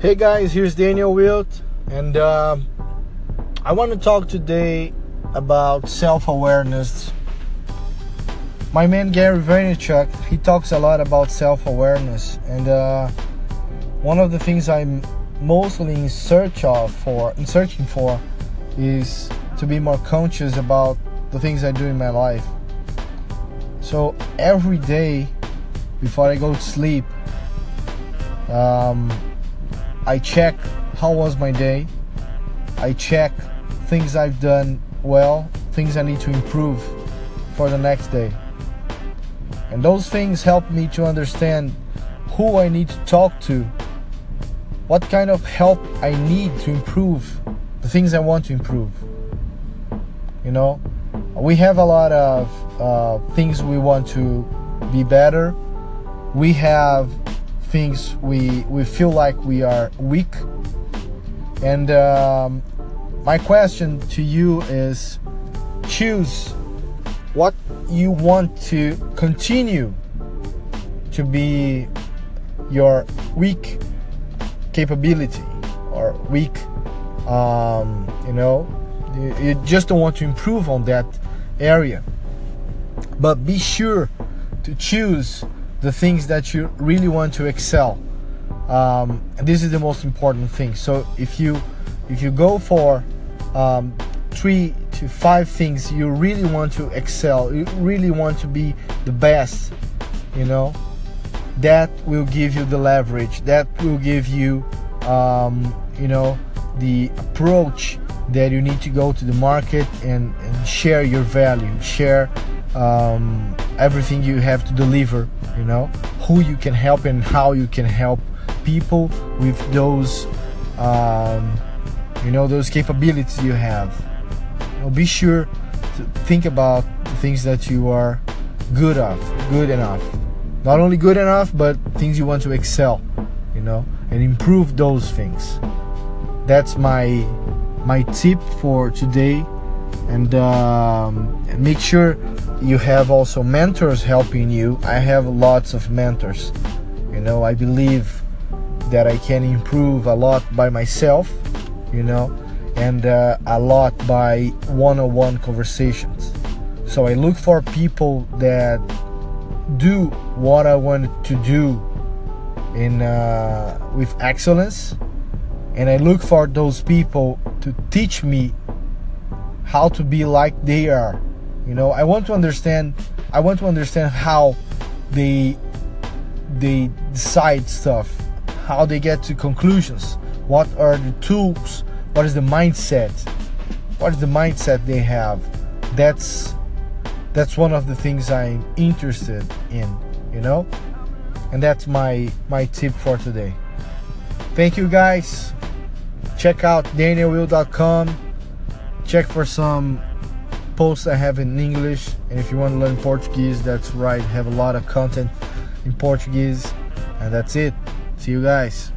Hey guys, here's Daniel Wildt, and um, I want to talk today about self awareness. My man Gary Vaynerchuk, he talks a lot about self awareness, and uh, one of the things I'm mostly in search of for, in searching for, is to be more conscious about the things I do in my life. So every day before I go to sleep, um, I check how was my day. I check things I've done well, things I need to improve for the next day. And those things help me to understand who I need to talk to, what kind of help I need to improve the things I want to improve. You know, we have a lot of uh, things we want to be better. We have things we we feel like we are weak. And um, my question to you is: choose what you want to continue to be your weak capability or weak um, you know you, you just don't want to improve on that area but be sure to choose the things that you really want to excel. Um, this is the most important thing. So if you if you go for um, three to five things you really want to excel you really want to be the best you know that will give you the leverage. That will give you um, you know the approach that you need to go to the market and, and share your value share um, everything you have to deliver you know? Who you can help and how you can help people with those um, you know those capabilities you have. You know, be sure to think about the things that you are good of good enough. Not only good enough but things you want to excel you know and improve those things. That's my my tip for today and, um, make sure you have also mentors helping you. I have lots of mentors. You know i believe that i can improve a lot by myself you know and uh, a lot by one-on-one conversations. So i look for people that do what i want to do in uh, with excellence. And i look for those people to teach me how to be like they are. You know i want to understand i want to understand how they they decide stuff how they get to conclusions what are the tools what is the mindset what is the mindset they have. That's that's one of the things i'm interested in you know? And that's my my tip for today. Thank you guys. Check out danielwildt.com check for some posts i have in english and if you want to learn portuguese that's right I have a lot of content in portuguese. And that's it. See you guys